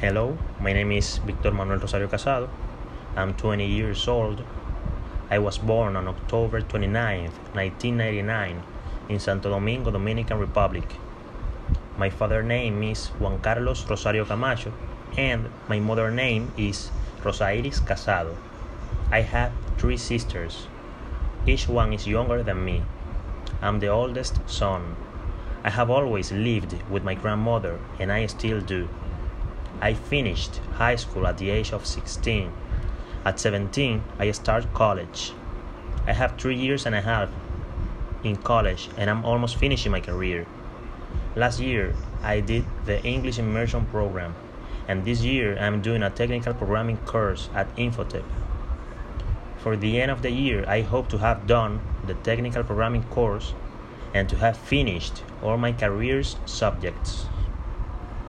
Hello, my name is Victor Manuel Rosario Casado. I'm 20 years old. I was born on October 29, 1999, in Santo Domingo, Dominican Republic. My father's name is Juan Carlos Rosario Camacho, and my mother's name is Rosa Iris Casado. I have three sisters. Each one is younger than me. I'm the oldest son. I have always lived with my grandmother, and I still do. I finished high school at the age of 16. At 17, I started college. I have three years and a half in college, and I'm almost finishing my career. Last year, I did the English immersion program, and this year, I'm doing a technical programming course at Infotep. For the end of the year, I hope to have done the technical programming course and to have finished all my career's subjects.